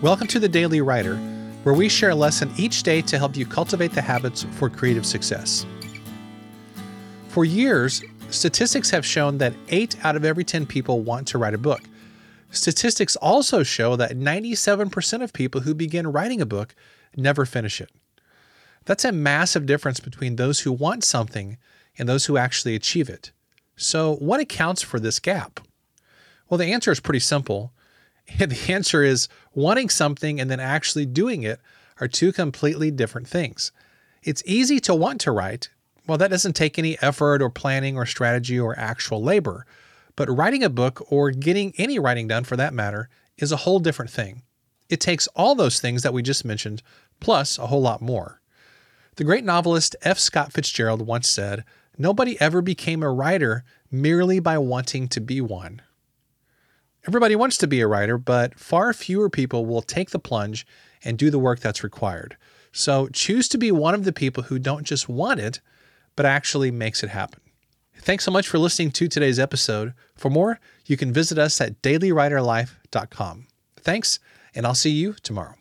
Welcome to the Daily Writer, where we share a lesson each day to help you cultivate the habits for creative success. For years, statistics have shown that 8 out of every 10 people want to write a book. Statistics also show that 97% of people who begin writing a book never finish it. That's a massive difference between those who want something and those who actually achieve it. So, what accounts for this gap? Well, the answer is pretty simple. the answer is wanting something and then actually doing it are two completely different things. It's easy to want to write. Well, that doesn't take any effort or planning or strategy or actual labor. But writing a book or getting any writing done for that matter is a whole different thing. It takes all those things that we just mentioned, plus a whole lot more. The great novelist F. Scott Fitzgerald once said, Nobody ever became a writer merely by wanting to be one. Everybody wants to be a writer, but far fewer people will take the plunge and do the work that's required. So choose to be one of the people who don't just want it, but actually makes it happen. Thanks so much for listening to today's episode. For more, you can visit us at dailywriterlife.com. Thanks, and I'll see you tomorrow.